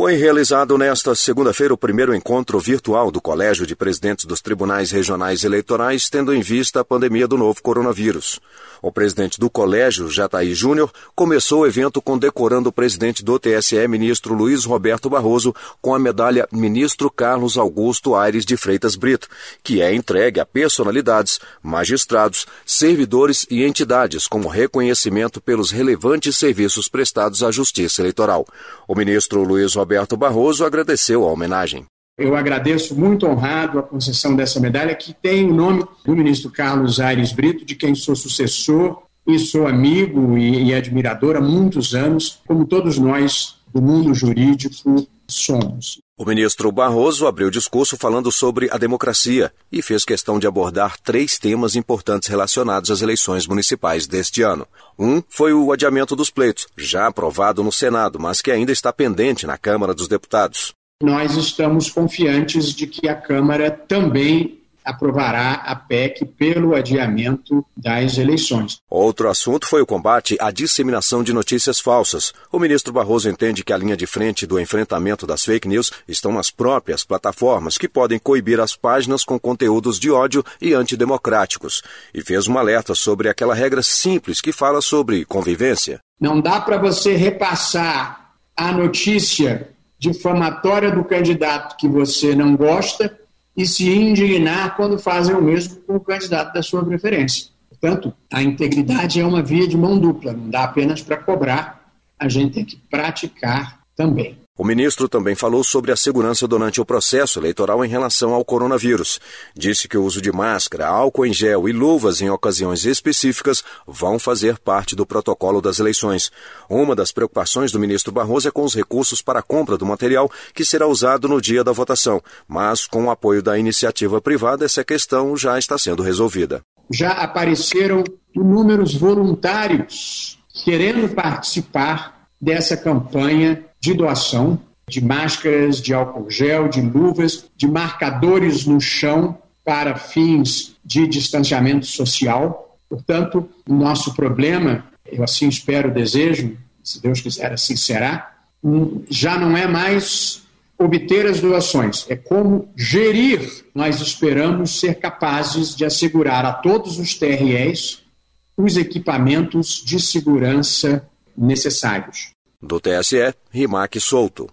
Foi realizado nesta segunda-feira o primeiro encontro virtual do Colégio de Presidentes dos Tribunais Regionais Eleitorais, tendo em vista a pandemia do novo coronavírus. O presidente do colégio, Jataí Júnior, começou o evento condecorando o presidente do TSE, ministro Luiz Roberto Barroso, com a medalha Ministro Carlos Augusto Aires de Freitas Brito, que é entregue a personalidades, magistrados, servidores e entidades como reconhecimento pelos relevantes serviços prestados à Justiça Eleitoral. O ministro Luiz Roberto Roberto Barroso agradeceu a homenagem. Eu agradeço muito honrado a concessão dessa medalha, que tem o nome do ministro Carlos Aires Brito, de quem sou sucessor e sou amigo e, e admirador há muitos anos, como todos nós do mundo jurídico somos. O ministro Barroso abriu discurso falando sobre a democracia e fez questão de abordar três temas importantes relacionados às eleições municipais deste ano. Um foi o adiamento dos pleitos, já aprovado no Senado, mas que ainda está pendente na Câmara dos Deputados. Nós estamos confiantes de que a Câmara também aprovará a PEC pelo adiamento das eleições. Outro assunto foi o combate à disseminação de notícias falsas. O ministro Barroso entende que a linha de frente do enfrentamento das fake news estão nas próprias plataformas, que podem coibir as páginas com conteúdos de ódio e antidemocráticos, e fez um alerta sobre aquela regra simples que fala sobre convivência. Não dá para você repassar a notícia difamatória do candidato que você não gosta e se indignar quando fazem o mesmo com o candidato da sua preferência. Portanto, a integridade é uma via de mão dupla, não dá apenas para cobrar, a gente tem que praticar também. O ministro também falou sobre a segurança durante o processo eleitoral em relação ao coronavírus. Disse que o uso de máscara, álcool em gel e luvas em ocasiões específicas vão fazer parte do protocolo das eleições. Uma das preocupações do ministro Barroso é com os recursos para a compra do material que será usado no dia da votação. Mas, com o apoio da iniciativa privada, essa questão já está sendo resolvida. Já apareceram inúmeros voluntários querendo participar dessa campanha de doação de máscaras, de álcool gel, de luvas, de marcadores no chão para fins de distanciamento social. Portanto, o nosso problema, eu assim espero, desejo, se Deus quiser, assim será, já não é mais obter as doações, é como gerir. Nós esperamos ser capazes de assegurar a todos os TREs os equipamentos de segurança necessários. Do TSE, Rimac Souto.